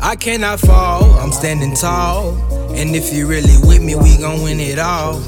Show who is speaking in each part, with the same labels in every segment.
Speaker 1: I cannot fall, I'm standing tall. And if you really with me, we gon' win it all.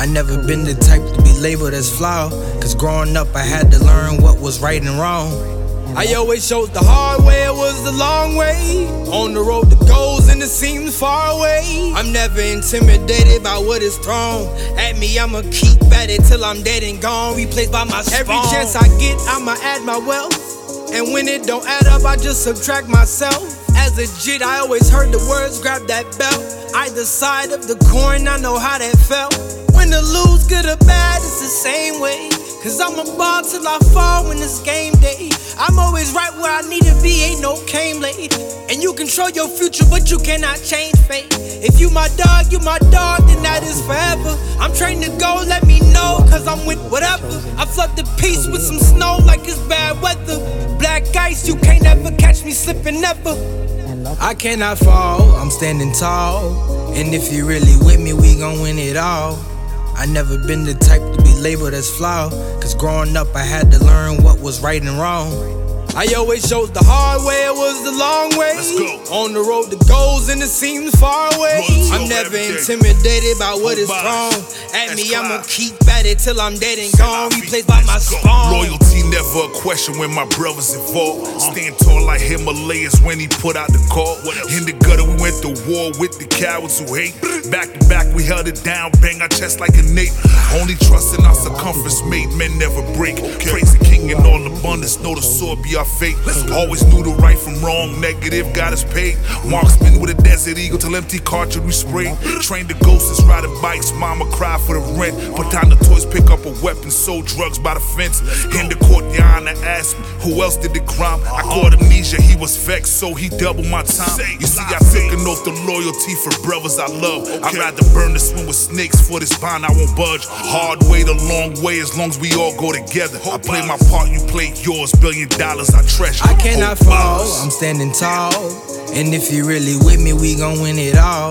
Speaker 1: I never been the type to be labeled as flawed. Cause growing up, I had to learn what was right and wrong. I always chose the hard way, it was the long way. On the road to goals, and it seems far away. I'm never intimidated by what is thrown at me. I'ma keep at it till I'm dead and gone, replaced by my Every chance I get, I'ma add my wealth. And when it don't add up, I just subtract myself. As a jit, I always heard the words, grab that belt. Either side of the coin, I know how that felt. When the lose, good or bad, it's the same way. Cause I'm a ball till I fall when it's game day. I'm always right where I need to be, ain't no came late. And you control your future, but you cannot change fate. If you my dog, you my dog, then that is forever. I'm trained to go, let me know, cause I'm with whatever. I flood the piece with some snow like it's bad weather. Black ice, you can't ever catch me slipping, never. I cannot fall, I'm standing tall. And if you really with me, we gon' win it all. I never been the type to be labeled as flawed. Cause growing up, I had to learn what was right and wrong. I always chose the hard way, it was the long way.
Speaker 2: Let's go.
Speaker 1: On the road to goals, and it seems far away. I'm never intimidated by what is wrong. At me, I'ma keep at it till I'm dead and gone, replaced by my spawn.
Speaker 2: Loyalty never a question when my brothers involved. Stand tall like Himalayas when he put out the call. In the gutter, we went to war with the cowards who hate. Back to back, we held it down, bang our chest like a Nate. Only trust in our circumference made men never break. Praise the king in all abundance, know the sword be our fate. Always knew the right from wrong, negative got us paid. Marksman with a desert eagle till empty cartridge we spray. Trained the ghosts riding bikes, mama cry for the rent. Put down the toys, pick up a weapon, sold drugs by the fence. In the court, Yana asked me, who else did the crime? I caught amnesia, he was vexed, so he doubled my time. You see, I took an oath of loyalty for brothers I love. I'd rather burn the swim with snakes for this bond, I won't budge. Hard way, the long way, as long as we all go together. I play my part, you play yours, billion dollars I treasure.
Speaker 1: I cannot
Speaker 2: Hope
Speaker 1: fall,
Speaker 2: follows.
Speaker 1: I'm standing tall. And if you really with me, we gon' win it all.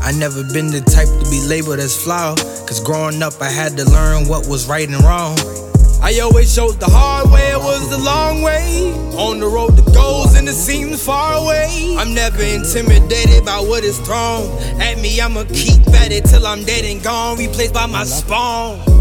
Speaker 1: I never been the type to be labeled as flawed. Cause growing up, I had to learn what was right and wrong. I always chose the hard way, the long way. On the road to goals, and it seems far away. I'm never intimidated by what is thrown at me. I'ma keep at it till I'm dead and gone, replaced by my spawn.